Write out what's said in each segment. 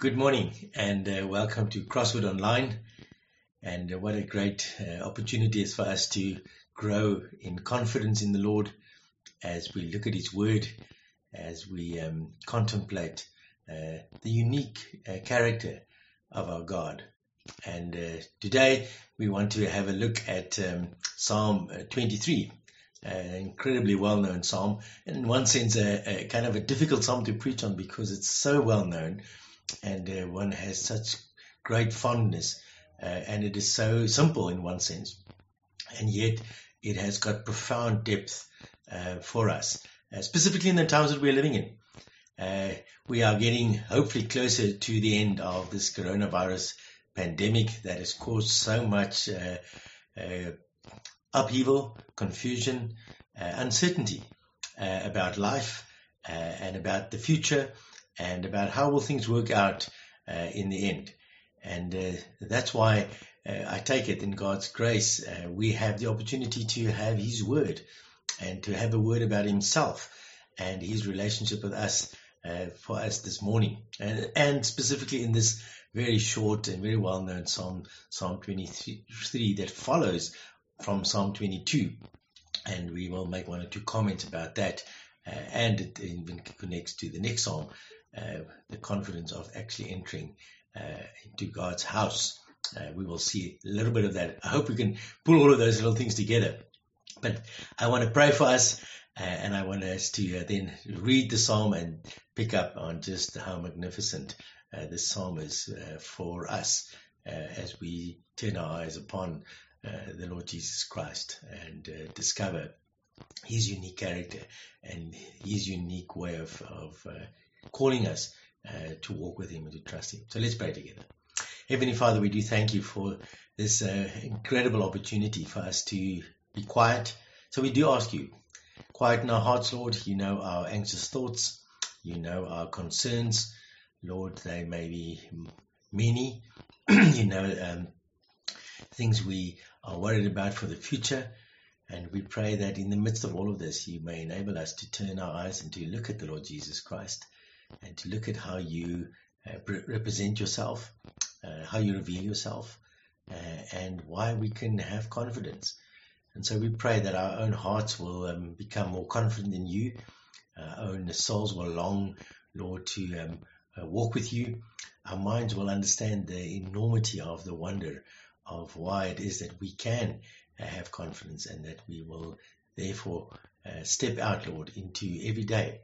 Good morning and uh, welcome to Crossword Online. And uh, what a great uh, opportunity is for us to grow in confidence in the Lord as we look at His Word, as we um, contemplate uh, the unique uh, character of our God. And uh, today we want to have a look at um, Psalm 23 an incredibly well-known psalm, and in one sense, a, a, kind of a difficult psalm to preach on because it's so well known and uh, one has such great fondness, uh, and it is so simple in one sense, and yet it has got profound depth uh, for us, uh, specifically in the times that we're living in. Uh, we are getting hopefully closer to the end of this coronavirus pandemic that has caused so much upheaval, confusion, uncertainty about life and about the future and about how will things work out uh, in the end. And uh, that's why uh, I take it in God's grace, uh, we have the opportunity to have His Word and to have a word about Himself and His relationship with us uh, for us this morning. And, and specifically in this very short and very well known Psalm, Psalm 23 that follows from Psalm 22. And we will make one or two comments about that. Uh, and it even connects to the next psalm, the confidence of actually entering uh, into God's house. Uh, we will see a little bit of that. I hope we can pull all of those little things together. But I want to pray for us, uh, and I want us to uh, then read the psalm and pick up on just how magnificent uh, this psalm is for us as we turn our eyes upon the Lord Jesus Christ and discover his unique character and his unique way of, of calling us uh, to walk with Him and to trust Him. So let's pray together. Heavenly Father, we do thank you for this uh, incredible opportunity for us to be quiet. So we do ask you, quieten our hearts, Lord. You know our anxious thoughts. You know our concerns. Lord, they may be many. you know um, things we are worried about for the future. And we pray that in the midst of all of this, you may enable us to turn our eyes and to look at the Lord Jesus Christ and to look at how you uh, represent yourself, uh, how you reveal yourself, uh, and why we can have confidence. And so we pray that our own hearts will um, become more confident in you, our own souls will long, Lord, to um, walk with you. Our minds will understand the enormity of the wonder of why it is that we can have confidence and that we will therefore uh, step out, Lord, into every day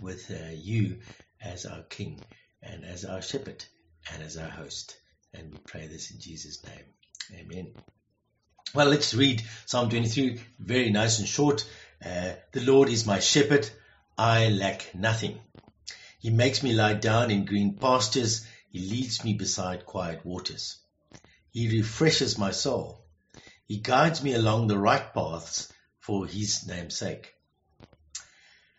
with uh, you as our King and as our shepherd and as our host. And we pray this in Jesus' name. Amen. Well, let's read Psalm 23, very nice and short. Uh, the Lord is my shepherd, I lack nothing. He makes me lie down in green pastures, He leads me beside quiet waters. He refreshes my soul. He guides me along the right paths for His name's sake.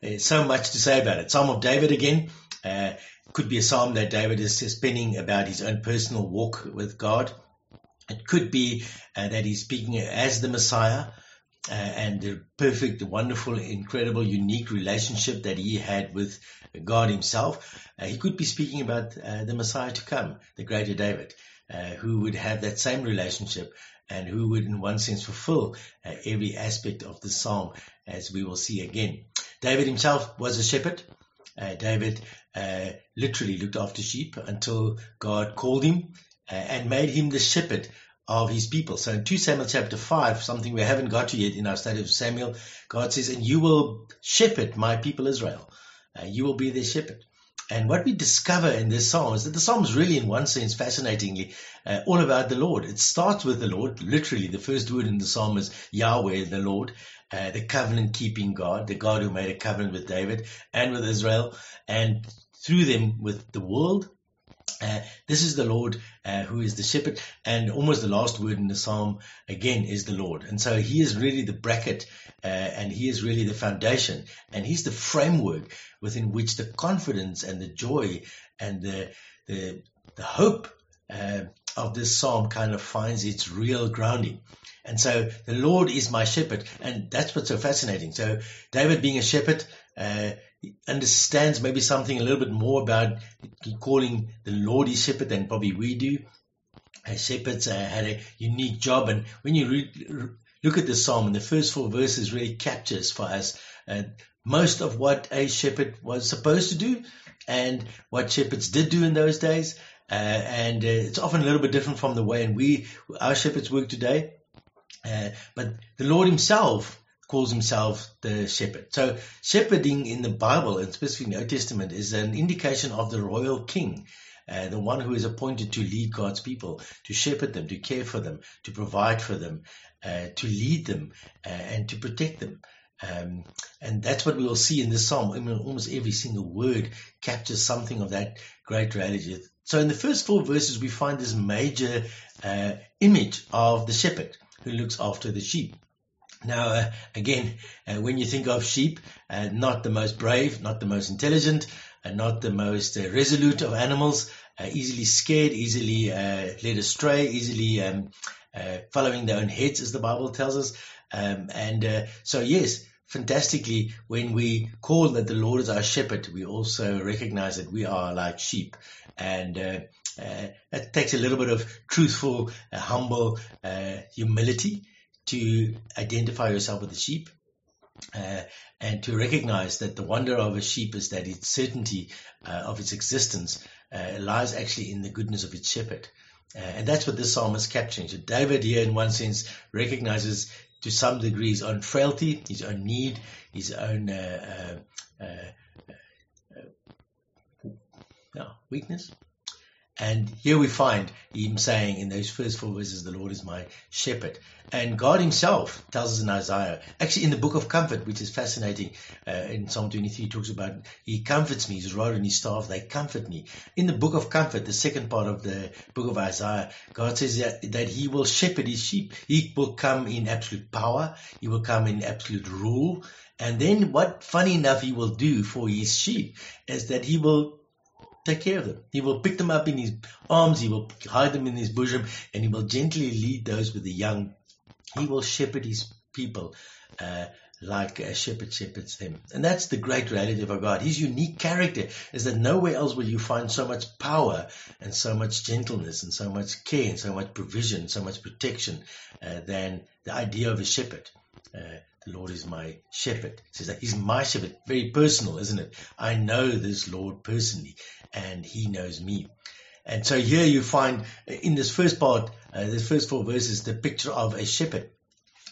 There's so much to say about it. Psalm of David again. Uh, could be a psalm that David is spinning about his own personal walk with God. It could be uh, that he's speaking as the Messiah uh, and the perfect, wonderful, incredible, unique relationship that he had with God himself. Uh, he could be speaking about uh, the Messiah to come, the greater David, uh, who would have that same relationship and who would, in one sense, fulfill uh, every aspect of the psalm, as we will see again. David himself was a shepherd. Uh, David uh, literally looked after sheep until God called him uh, and made him the shepherd of his people. So in 2 Samuel chapter 5, something we haven't got to yet in our study of Samuel, God says, and you will shepherd my people Israel. Uh, you will be their shepherd. And what we discover in this psalm is that the psalm is really, in one sense, fascinatingly, uh, all about the Lord. It starts with the Lord. Literally, the first word in the psalm is Yahweh, the Lord. Uh, the covenant keeping God, the God who made a covenant with David and with Israel, and through them with the world. Uh, this is the Lord uh, who is the shepherd, and almost the last word in the psalm again is the Lord. And so he is really the bracket, uh, and he is really the foundation, and he's the framework within which the confidence and the joy and the the, the hope uh, of this psalm kind of finds its real grounding. And so the Lord is my shepherd, and that's what's so fascinating. So David, being a shepherd, uh, understands maybe something a little bit more about calling the Lord his shepherd than probably we do. As shepherds uh, had a unique job, and when you look at the psalm, and the first four verses really captures for us uh, most of what a shepherd was supposed to do, and what shepherds did do in those days. Uh, and uh, it's often a little bit different from the way and we our shepherds work today. Uh, but the Lord Himself calls himself the shepherd. So shepherding in the Bible, and specifically in the Old Testament, is an indication of the royal king. Uh, the one who is appointed to lead God's people, to shepherd them, to care for them, to provide for them, uh, to lead them, uh, and to protect them. Um, and that's what we will see in this psalm. I mean, almost every single word captures something of that great reality. So in the first four verses, we find this major uh, image of the shepherd who looks after the sheep. Now, uh, again, uh, when you think of sheep, uh, not the most brave, not the most intelligent, and not the most uh, resolute of animals, uh, easily scared, easily uh, led astray, easily um, following their own heads, as the Bible tells us. Um, and so, yes, fantastically, when we call that the Lord is our shepherd, we also recognize that we are like sheep. And uh, uh, it takes a little bit of truthful, uh, humble humility to identify yourself with the sheep uh, and to recognize that the wonder of a sheep is that its certainty uh, of its existence uh, lies actually in the goodness of its shepherd. Uh, and that's what this psalm is capturing. So David here, in one sense, recognizes to some degree his own frailty, his own need, his own uh, uh, weakness. And here we find him saying in those first four verses, the Lord is my shepherd. And God himself tells us in Isaiah, actually in the book of comfort, which is fascinating, uh, in Psalm 23, he talks about, he comforts me, his rod and his staff, they comfort me. In the book of comfort, the second part of the book of Isaiah, God says that, that he will shepherd his sheep. He will come in absolute power. He will come in absolute rule. And then what funny enough he will do for his sheep is that he will take care of them. He will pick them up in his arms, he will hide them in his bosom, and he will gently lead those with the young. He will shepherd his people uh, like a shepherd shepherds them. And that's the great reality of our God. His unique character is that nowhere else will you find so much power and so much gentleness and so much care and so much provision, so much protection uh, than the idea of a shepherd. Uh, the Lord is my shepherd. Says that he's my shepherd. Very personal, isn't it? I know this Lord personally and he knows me. And so here you find in this first part, uh, the first four verses, the picture of a shepherd.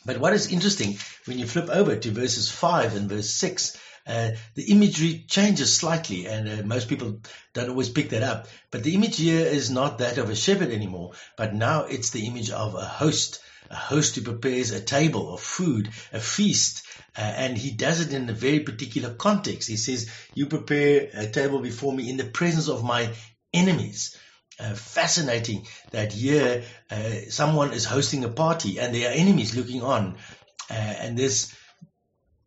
But what is interesting, when you flip over to verses 5 and verse 6, uh, the imagery changes slightly, and uh, most people don't always pick that up. But the image here is not that of a shepherd anymore, but now it's the image of a host, a host who prepares a table of food, a feast, uh, and he does it in a very particular context. He says, You prepare a table before me in the presence of my enemies. Uh, fascinating that here uh, someone is hosting a party and there are enemies looking on. Uh, and this,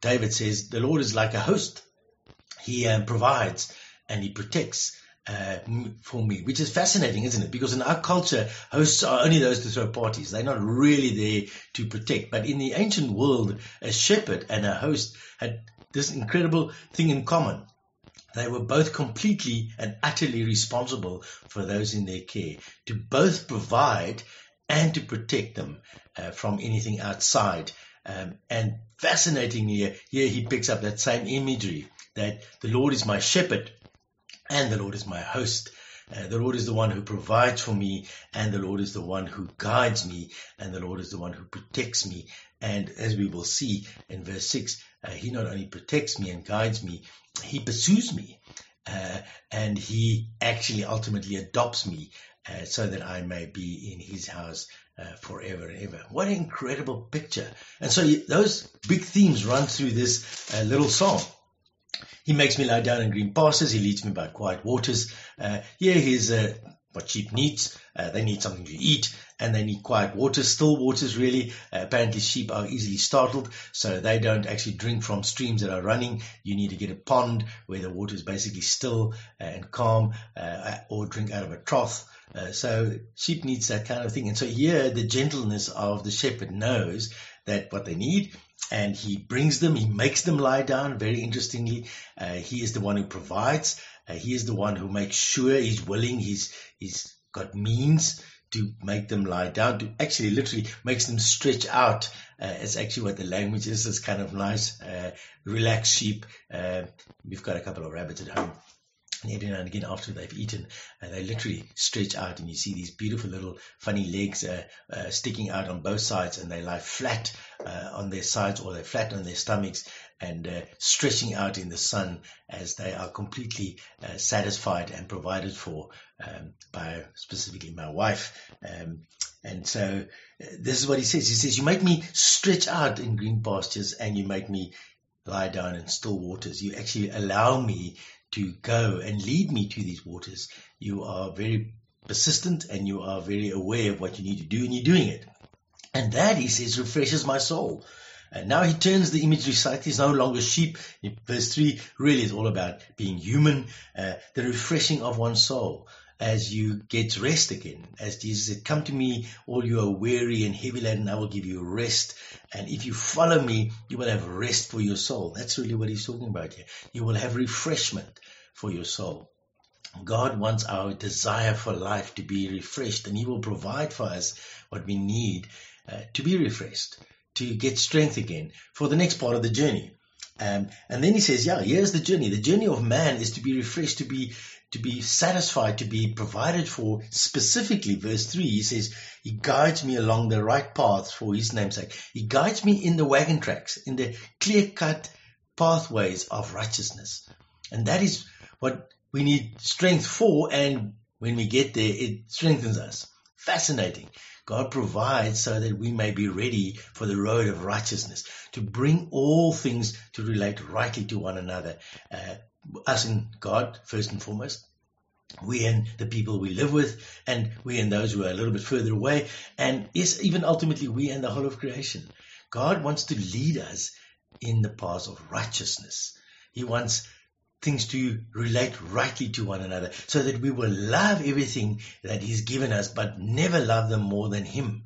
David says, the Lord is like a host. He um, provides and he protects uh, for me, which is fascinating, isn't it? Because in our culture, hosts are only those to throw parties. They're not really there to protect. But in the ancient world, a shepherd and a host had this incredible thing in common. They were both completely and utterly responsible for those in their care, to both provide and to protect them uh, from anything outside. Um, and fascinatingly, here he picks up that same imagery that the Lord is my shepherd and the Lord is my host. Uh, the Lord is the one who provides for me, and the Lord is the one who guides me, and the Lord is the one who protects me. And as we will see in verse 6, uh, He not only protects me and guides me, He pursues me. uh, and he actually ultimately adopts me uh, so that I may be in his house uh, forever and ever. What an incredible picture. And so those big themes run through this uh, little song. He makes me lie down in green pastures. He leads me by quiet waters. Uh, here he's uh, what sheep needs. Uh, they need something to eat and they need quiet waters, still waters really. Uh, apparently sheep are easily startled, so they don't actually drink from streams that are running. You need to get a pond where the water is basically still uh, and calm uh, or drink out of a trough. Uh, so sheep needs that kind of thing. And so here the gentleness of the shepherd knows that what they need and he brings them, he makes them lie down. Very interestingly, uh, he is the one who provides. Uh, he is the one who makes sure he's willing. He's he's got means to make them lie down. To actually, literally makes them stretch out. Uh, it's actually what the language is. It's kind of nice. Uh, relax sheep. Uh, we've got a couple of rabbits at home every now and again after they've eaten, uh, they literally stretch out and you see these beautiful little funny legs uh, uh, sticking out on both sides and they lie flat uh, on their sides or they're flat on their stomachs and uh, stretching out in the sun as they are completely uh, satisfied and provided for um, by specifically my wife. Um, and so this is what he says. He says, you make me stretch out in green pastures and you make me lie down in still waters. You actually allow me to go and lead me to these waters. You are very persistent and you are very aware of what you need to do and you're doing it. And that, he says, refreshes my soul. And now he turns the imagery slightly. He's no longer sheep. In verse 3 really is all about being human, uh, the refreshing of one's soul as you get rest again. As Jesus said, Come to me, all you are weary and heavy laden, I will give you rest. And if you follow me, you will have rest for your soul. That's really what he's talking about here. You will have refreshment for your soul. God wants our desire for life to be refreshed, and He will provide for us what we need uh, to be refreshed, to get strength again for the next part of the journey. Um, and then He says, Yeah, here's the journey. The journey of man is to be refreshed, to be to be satisfied, to be provided for. Specifically, verse 3, he says, He guides me along the right paths for His namesake. He guides me in the wagon tracks, in the clear cut pathways of righteousness. And that is what we need strength for. And when we get there, it strengthens us. Fascinating. God provides so that we may be ready for the road of righteousness, to bring all things to relate rightly to one another. Uh, us and God, first and foremost. We and the people we live with, and we and those who are a little bit further away, and yes, even ultimately we and the whole of creation. God wants to lead us in the paths of righteousness. He wants things to relate rightly to one another so that we will love everything that He's given us, but never love them more than Him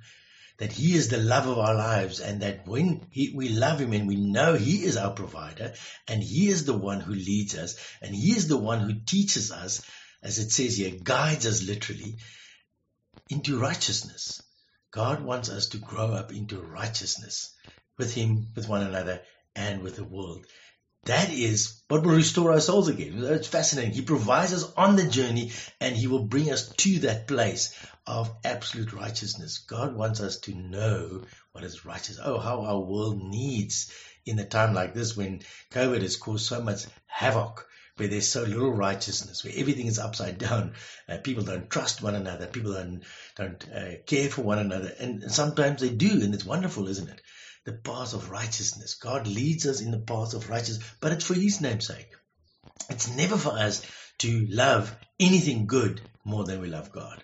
that He is the love of our lives and that when he, we love Him and we know He is our provider and He is the one who leads us and He is the one who teaches us, as it says here, guides us literally into righteousness. God wants us to grow up into righteousness with Him, with one another, and with the world. That is what will restore our souls again. It's fascinating. He provides us on the journey and He will bring us to that place of absolute righteousness. God wants us to know what is righteous. Oh, how our world needs in a time like this when COVID has caused so much havoc, where there's so little righteousness, where everything is upside down. Uh, people don't trust one another. People don't, don't uh, care for one another. And sometimes they do, and it's wonderful, isn't it? The path of righteousness. God leads us in the path of righteousness, but it's for His name's sake. It's never for us to love anything good more than we love God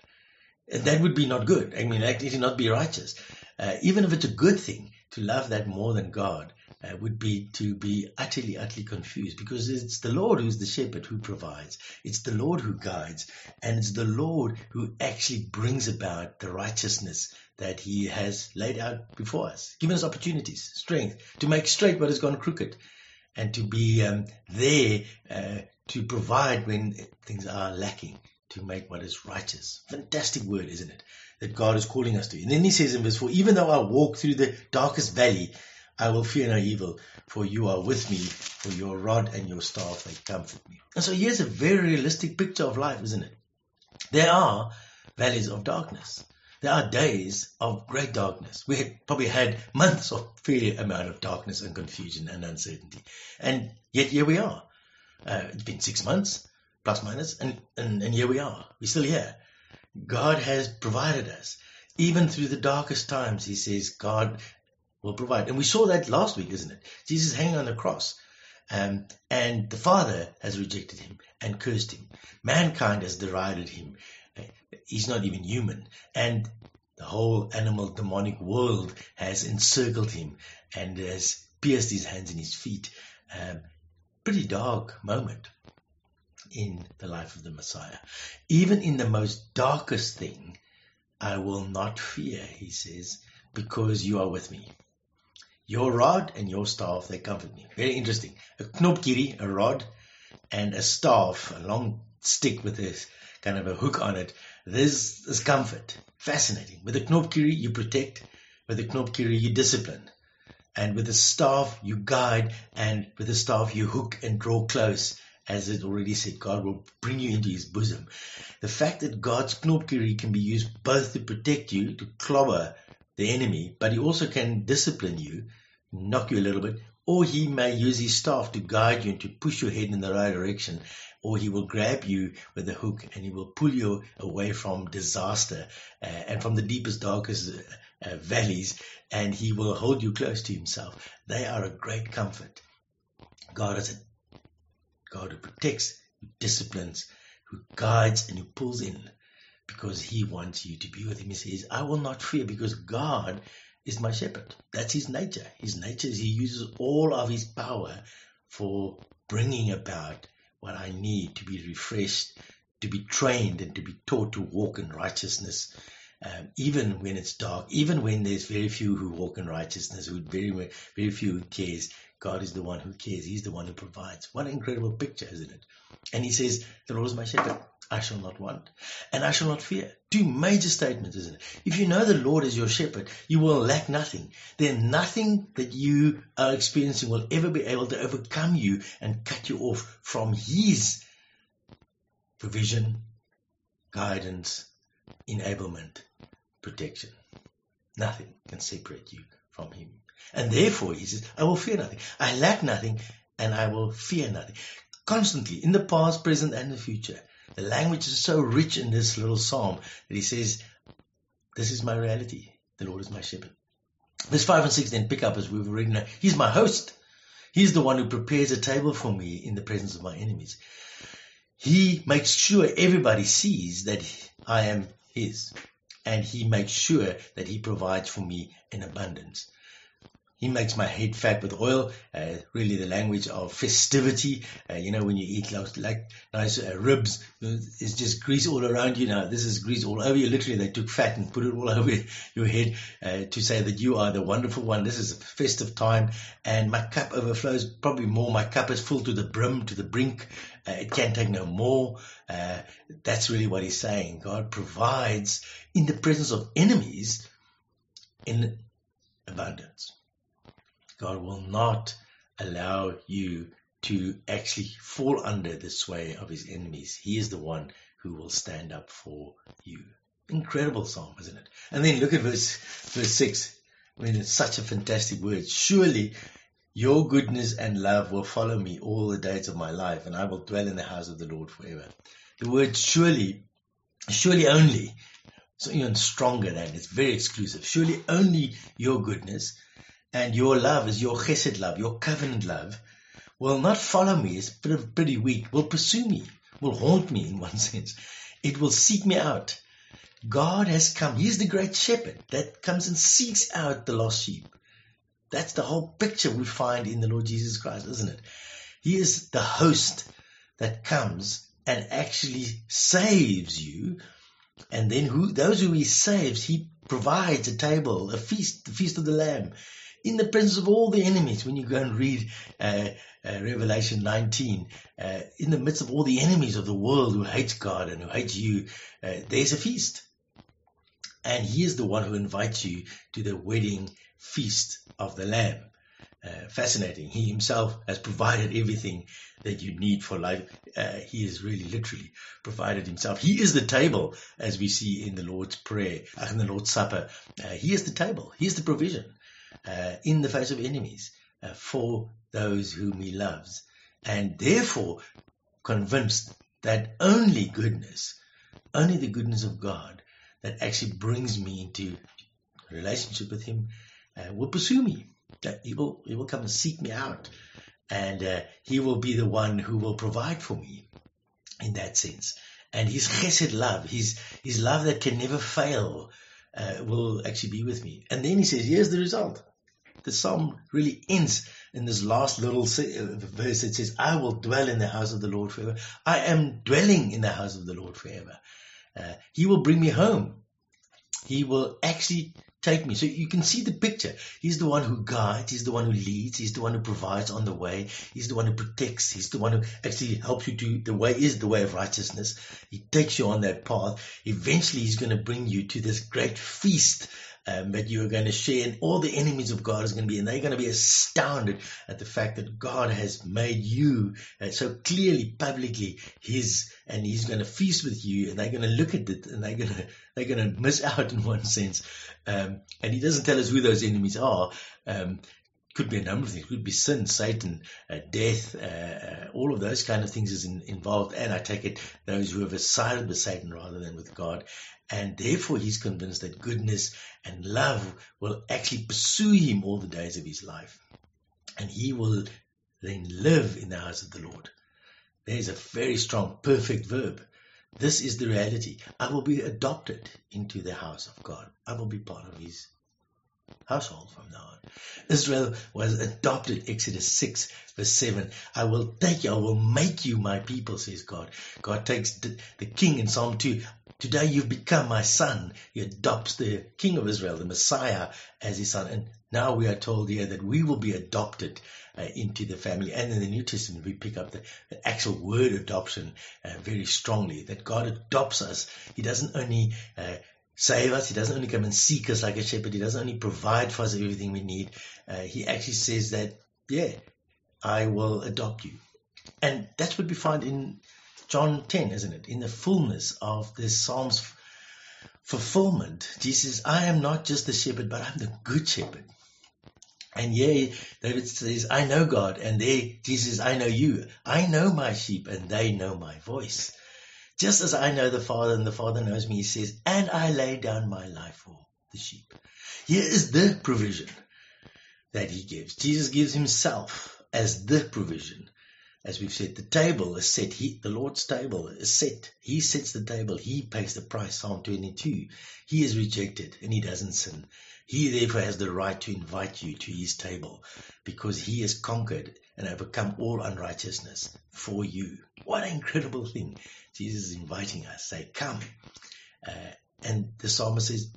And that would be not good. I mean, actually not be righteous. Uh, even if it's a good thing, to love that more than God uh, would be to be utterly, utterly confused because it's the Lord who's the shepherd who provides. It's the Lord who guides and it's the Lord who actually brings about the righteousness that he has laid out before us, given us opportunities, strength to make straight what has gone crooked and to be um, there uh, to provide when things are lacking to make what is righteous. Fantastic word, isn't it? That God is calling us to. And then he says in verse 4, even though I walk through the darkest valley, I will fear no evil, for you are with me, for your rod and your staff, they comfort me. And so here's a very realistic picture of life, isn't it? There are valleys of darkness. There are days of great darkness. We had probably had months of fair amount of darkness and confusion and uncertainty. And yet here we are. Uh, it's been six months plus minus, and, and, and here we are. We're still here. God has provided us. Even through the darkest times, he says, God will provide. And we saw that last week, isn't it? Jesus hanging on the cross. Um, and the Father has rejected him and cursed him. Mankind has derided him. He's not even human. And the whole animal demonic world has encircled him and has pierced his hands and his feet. Um, pretty dark moment in the life of the Messiah. Even in the most darkest thing, I will not fear, he says, because you are with me. Your rod and your staff, they comfort me. Very interesting. A knopkierie, a rod, and a staff, a long stick with this kind of a hook on it. This is comfort. Fascinating. With a knopkierie, you protect. With a knopkierie, you discipline. And with a staff, you guide. And with a staff, you hook and draw close as it already said, God will bring you into his bosom. The fact that God's knopkierie can be used both to protect you, to clobber the enemy, but he also can discipline you, knock you a little bit, or he may use his staff to guide you and to push your head in the right direction, or he will grab you with a hook and he will pull you away from disaster uh, and from the deepest, darkest uh, valleys, and he will hold you close to himself. They are a great comfort. God is a God who protects, who disciplines, who guides, and who pulls in because he wants you to be with him. He says, I will not fear because God is my shepherd. That's his nature. His nature is he uses all of his power for bringing about what I need to be refreshed, to be trained, and to be taught to walk in righteousness. Um, even when it's dark, even when there's very few who walk in righteousness, who very very few who cares, God is the one who cares. He's the one who provides. What an incredible picture, isn't it? And he says, The Lord is my shepherd. I shall not want, and I shall not fear. Two major statements, isn't it? If you know the Lord is your shepherd, you will lack nothing. Then nothing that you are experiencing will ever be able to overcome you and cut you off from His provision, guidance, enablement, protection. Nothing can separate you from Him. And therefore, he says, I will fear nothing. I lack nothing and I will fear nothing. Constantly, in the past, present, and the future. The language is so rich in this little psalm that he says, This is my reality. The Lord is my shepherd. Verse 5 and 6 then pick up as we've already known. He's my host. He's the one who prepares a table for me in the presence of my enemies. He makes sure everybody sees that I am his. And he makes sure that he provides for me in abundance. He makes my head fat with oil, uh, really the language of festivity. Uh, you know, when you eat like, like nice uh, ribs, it's just grease all around you. Now, this is grease all over you. Literally, they took fat and put it all over your head uh, to say that you are the wonderful one. This is a festive time, and my cup overflows. Probably more. My cup is full to the brim, to the brink. Uh, it can't take no more. Uh, that's really what he's saying. God provides in the presence of enemies in abundance. God will not allow you to actually fall under the sway of his enemies. He is the one who will stand up for you. Incredible psalm, isn't it? And then look at verse verse six. I mean, it's such a fantastic word. Surely your goodness and love will follow me all the days of my life, and I will dwell in the house of the Lord forever. The word surely, surely only, so even stronger than it's very exclusive. Surely only your goodness and your love is your chesed love, your covenant love, will not follow me, it's pretty weak, will pursue me, will haunt me in one sense. It will seek me out. God has come. He's the great shepherd that comes and seeks out the lost sheep. That's the whole picture we find in the Lord Jesus Christ, isn't it? He is the host that comes and actually saves you. And then who, those who he saves, he provides a table, a feast, the feast of the Lamb in the presence of all the enemies. When you go and read uh, uh, Revelation 19, uh, in the midst of all the enemies of the world who hates God and who hates you, uh, there's a feast. And he is the one who invites you to the wedding feast of the Lamb. Uh, fascinating. He himself has provided everything that you need for life. Uh, he has really literally provided himself. He is the table, as we see in the Lord's Prayer, in the Lord's Supper. He is the table. He is the provision uh, in the face of enemies uh, for those whom he loves, and therefore convinced that only goodness, only the goodness of God that actually brings me into relationship with Him uh, will pursue me. That He will, He will come and seek me out, and uh, He will be the one who will provide for me in that sense. And His chesed love, His His love that can never fail, uh, will actually be with me. And then He says, "Here's the result." The psalm really ends in this last little uh, verse. It says, "I will dwell in the house of the Lord forever." I am dwelling in the house of the Lord forever. Uh, he will bring me home. He will actually take me. So you can see the picture. He's the one who guides. He's the one who leads. He's the one who provides on the way. He's the one who protects. He's the one who actually helps you to, the way is the way of righteousness. He takes you on that path. Eventually he's going to bring you to this great feast um, that you are going to share, and all the enemies of God is going to be, and they're going to be astounded at the fact that God has made you uh, so clearly, publicly His, and He's going to feast with you, and they're going to look at it, and they're going to they're going to miss out in one sense. Um, and He doesn't tell us who those enemies are. Um, could be a number of things. Could be sin, Satan, uh, death, uh, uh, all of those kind of things is in, involved. And I take it those who have sided with Satan rather than with God. And therefore he's convinced that goodness and love will actually pursue him all the days of his life. And he will then live in the house of the Lord. There's a very strong, perfect verb. This is the reality. I will be adopted into the house of God. I will be part of his household from now on. Israel was adopted, Exodus 6, verse 7. I will take you, I will make you my people, says God. God takes the, the king in Psalm 2. Today you've become my son. He adopts the king of Israel, the Messiah, as his son. And now we are told here that we will be adopted uh, into the family. And in the New Testament, we pick up the, the actual word adoption uh, very strongly, that God adopts us. He doesn't only uh, save us. He doesn't only come and seek us like a shepherd. He doesn't only provide for us everything we need. Uh, he actually says that, yeah, I will adopt you. And that's what we find in John 10, isn't it? In the fullness of this Psalm's fulfillment, Jesus I am not just the shepherd, but I'm the good shepherd. And yeah, David says, I know God. And there, Jesus, I know you. I know my sheep and they know my voice. Just as I know the Father and the Father knows me, he says, and I lay down my life for the sheep. Here is the provision that he gives. Jesus gives himself as the provision. As we've said, the table is set. He, the Lord's table is set. He sets the table. He pays the price. Psalm 22. He is rejected and he doesn't sin. He therefore has the right to invite you to his table because he has conquered and overcome all unrighteousness for you. What an incredible thing. Jesus is inviting us, say, come. Uh, and the psalmist says,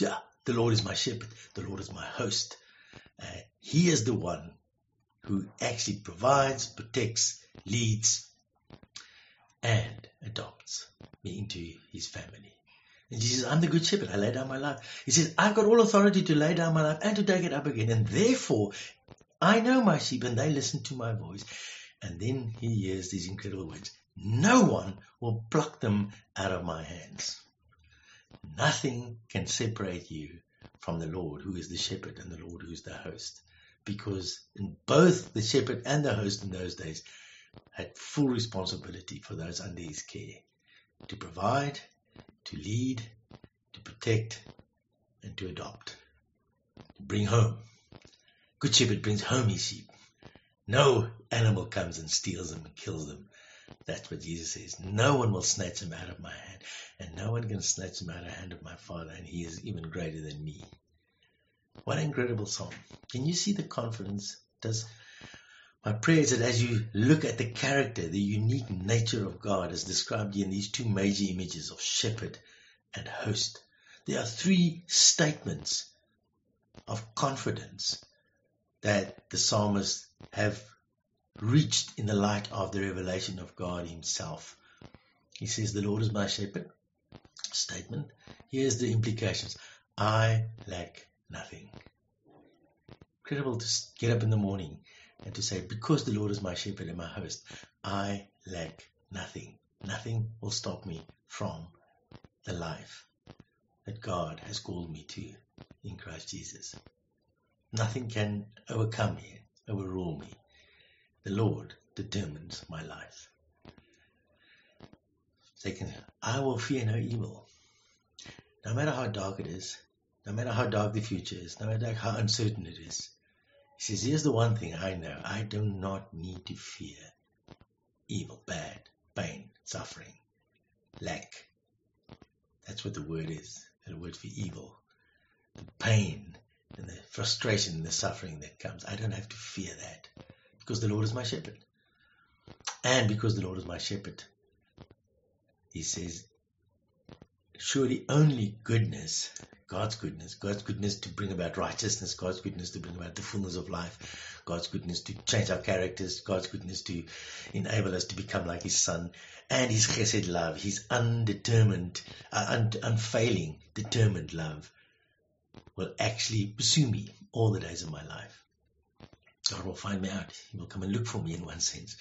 yeah, the Lord is my shepherd. The Lord is my host. Uh, he is the one who actually provides, protects, leads, and adopts me into his family. And Jesus, I'm the good shepherd. I lay down my life. He says, I've got all authority to lay down my life and to take it up again. And therefore, I know my sheep and they listen to my voice. And then he hears these incredible words. No one will pluck them out of my hands. Nothing can separate you from the Lord, who is the shepherd, and the Lord, who is the host. Because both the shepherd and the host in those days had full responsibility for those under his care to provide to lead, to protect, and to adopt. To bring home. Good shepherd brings home his sheep. No animal comes and steals them and kills them. That's what Jesus says. No one will snatch them out of my hand, and no one can snatch them out of the hand of my Father, and He is even greater than me. What an incredible song. Can you see the confidence? Does my prayer is that as you look at the character, the unique nature of God as described in these two major images of shepherd and host, there are three statements of confidence that the psalmists have reached in the light of the revelation of God Himself. He says, The Lord is my shepherd. Statement. Here's the implications. I lack nothing. Incredible to get up in the morning and to say, Because the Lord is my shepherd and my host, I lack nothing. Nothing will stop me from the life that God has called me to in Christ Jesus. Nothing can overcome me, overrule me. The Lord determines my life. Second, I will fear no evil. No matter how dark it is, no matter how dark the future is, no matter how uncertain it is. He says, here's the one thing I know. I do not need to fear evil, bad, pain, suffering, lack. That's what the word is, the word for evil. The pain and the frustration and the suffering that comes. I don't have to fear that because the Lord is my shepherd. And because the Lord is my shepherd, he says, surely only goodness, God's goodness, God's goodness to bring about righteousness, God's goodness to bring about the fullness of life, God's goodness to change our characters, God's goodness to enable us to become like His Son, and His chesed love, His undetermined, uh, un- unfailing, determined love will actually pursue me all the days of my life. God will find me out. He will come and look for me in one sense.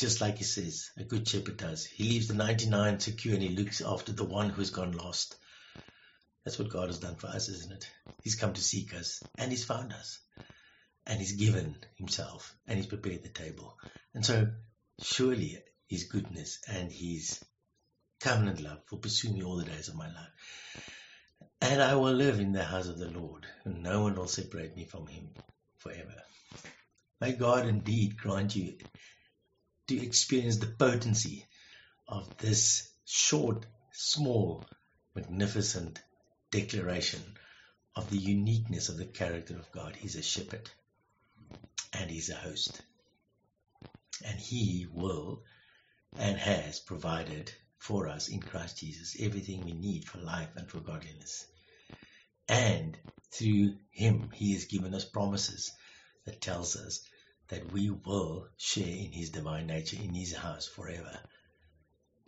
Just like he says, a good shepherd does. He leaves the 99 secure and he looks after the one who's gone lost. That's what God has done for us, isn't it? He's come to seek us and he's found us. And he's given himself and he's prepared the table. And so surely his goodness and his covenant love will pursue me all the days of my life. And I will live in the house of the Lord, and no one will separate me from him forever. May God indeed grant you to experience the potency of this short, small, magnificent declaration of the uniqueness of the character of God. He's a shepherd and he's a host. And he will and has provided for us in Christ Jesus everything we need for life and for godliness. And through him, he has given us promises that tells us that we will share in his divine nature in his house forever.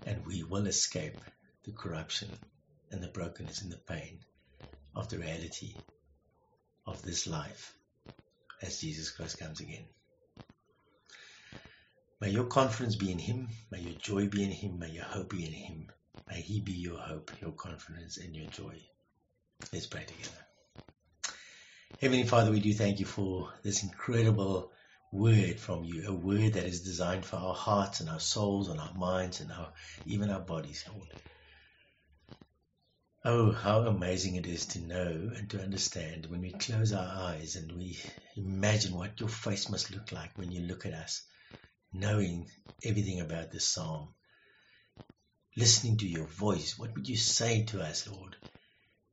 And we will escape the corruption and the brokenness and the pain of the reality of this life as Jesus Christ comes again. May your confidence be in Him. May your joy be in Him. May your hope be in Him. May He be your hope, your confidence, and your joy. Let's pray together. Heavenly Father, we do thank you for this incredible word from you, a word that is designed for our hearts and our souls and our minds and our even our bodies, Lord. Oh, how amazing it is to know and to understand when we close our eyes and we imagine what your face must look like when you look at us knowing everything about this psalm, listening to your voice, what would you say to us, Lord?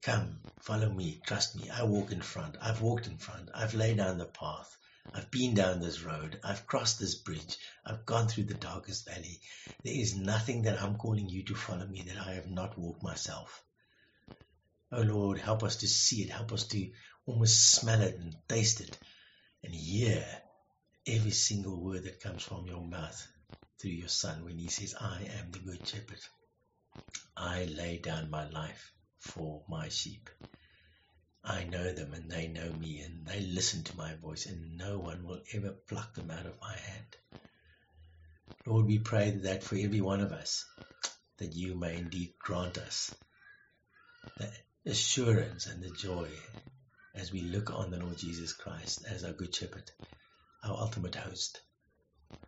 Come, follow me, trust me. I walk in front. I've walked in front. I've laid down the path. I've been down this road. I've crossed this bridge. I've gone through the darkest valley. There is nothing that I'm calling you to follow me that I have not walked myself. Oh Lord, help us to see it. Help us to almost smell it and taste it and hear every single word that comes from your mouth through your Son when He says, I am the Good Shepherd. I lay down my life for my sheep. I know them and they know me and they listen to my voice and no one will ever pluck them out of my hand. Lord, we pray that for every one of us, that you may indeed grant us the assurance and the joy as we look on the Lord Jesus Christ as our Good Shepherd our ultimate host,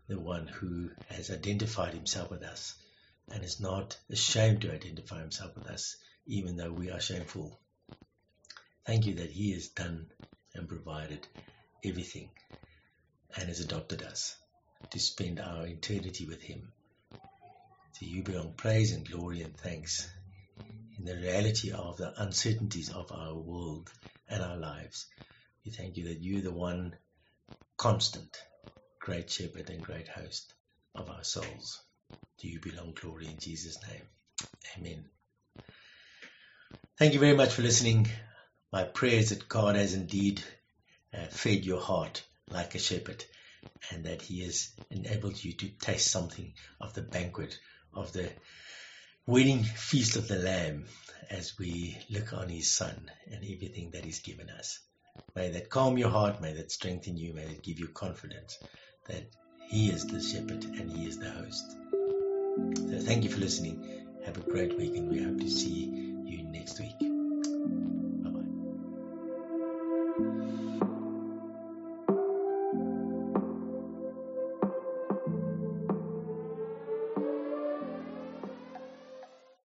the one who has identified himself with us and is not ashamed to identify himself with us, even though we are shameful. Thank you that he has done and provided everything and has adopted us to spend our eternity with him. To you belong praise and glory and thanks in the reality of the uncertainties of our world and our lives. We thank you that you're the one constant, great shepherd and great host of our souls. To you belong glory in Jesus' name. Amen. Thank you very much for listening. My prayer is that God has indeed uh, fed your heart like a shepherd and that he has enabled you to taste something of the banquet of the wedding feast of the lamb as we look on his son and everything that he's given us. May that calm your heart. May that strengthen you. May that give you confidence that He is the shepherd and He is the host. So thank you for listening. Have a great week and we hope to see you next week.